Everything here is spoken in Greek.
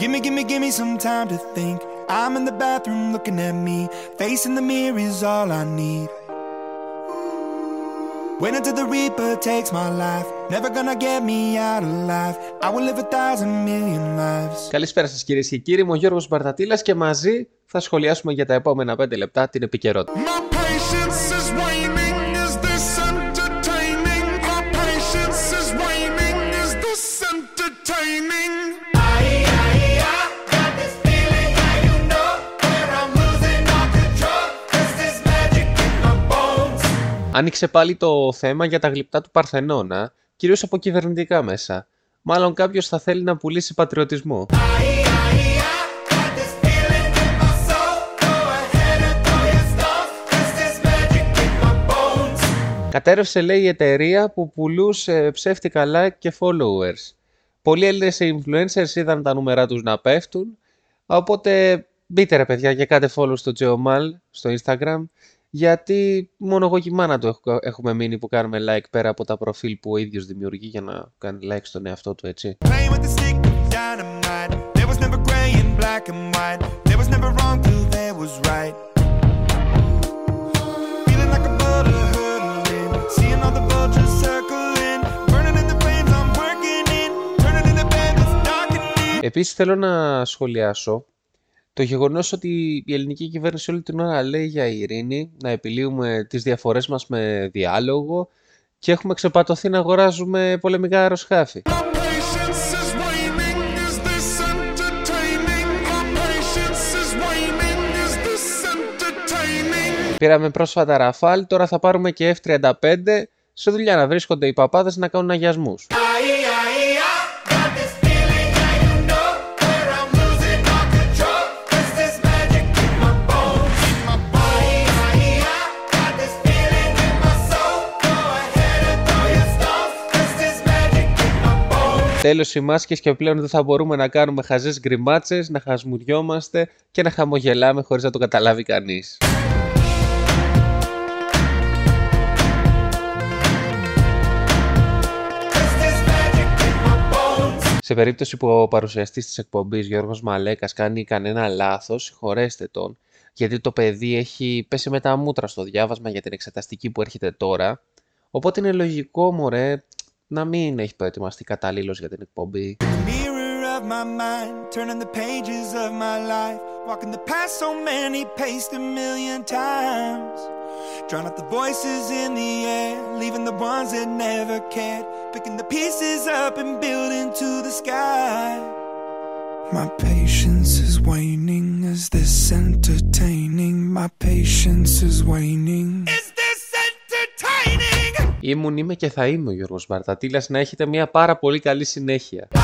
Give me, give me, give me some time to think. I'm in the bathroom looking at me. Facing the mirror is all I need. Wait until the Reaper takes my life. Never gonna get me out alive. I will live a thousand million lives. Καλησπέρα σας κυρίες και κύριοι, είμαι ο Γιώργος Μπαρτατήλας και μαζί θα σχολιάσουμε για τα επόμενα 5 λεπτά την επικαιρότητα. My patience is waning. Is this entertaining? My patience is waning. Is this entertaining? Άνοιξε πάλι το θέμα για τα γλυπτά του Παρθενώνα, κυρίως από κυβερνητικά μέσα. Μάλλον κάποιος θα θέλει να πουλήσει πατριωτισμό. Κατέρευσε λέει η εταιρεία που πουλούσε ψεύτικα like και followers. Πολλοί Έλληνες influencers είδαν τα νούμερά τους να πέφτουν, οπότε μπείτε ρε παιδιά και κάτε follow στο Geomal στο Instagram, γιατί μόνο εγώ να το έχουμε μείνει που κάνουμε like πέρα από τα προφίλ που ο ίδιος δημιουργεί για να κάνει like στον εαυτό του, έτσι. Επίσης θέλω να σχολιάσω το γεγονός ότι η ελληνική κυβέρνηση όλη την ώρα λέει για ειρήνη, να επιλύουμε τις διαφορές μας με διάλογο και έχουμε ξεπατωθεί να αγοράζουμε πολεμικά αεροσκάφη. My patience is waning. Is this entertaining? My patience is waning. Is this entertaining? Πήραμε πρόσφατα Ραφάλ, τώρα θα πάρουμε και F-35 σε δουλειά να βρίσκονται οι παπάδες να κάνουν αγιασμούς. Τέλος οι μάσκες και πλέον δεν θα μπορούμε να κάνουμε χαζές γκριμάτσες, να χασμουριόμαστε και να χαμογελάμε χωρίς να το καταλάβει κανείς. Σε περίπτωση που ο παρουσιαστής της εκπομπής Γιώργος Μαλέκας κάνει κανένα λάθος, συγχωρέστε τον, γιατί το παιδί έχει πέσει με τα μούτρα στο διάβασμα για την εξεταστική που έρχεται τώρα, οπότε είναι λογικό, μωρέ, να μην έχει προετοιμαστεί καταλήλως για την εκπομπή. Mirror of my mind. Turning the pages of my life. Walking the past so many paced a million times. Drown out the voices in the air. Leaving the ones that never cared. Picking the pieces up and building to the sky. My patience is waning. Is this entertaining? My patience is waning. Is this entertaining? Ήμουν, είμαι και θα είμαι ο Γιώργος Μπαρτατήλας, να έχετε μια πάρα πολύ καλή συνέχεια. Aye,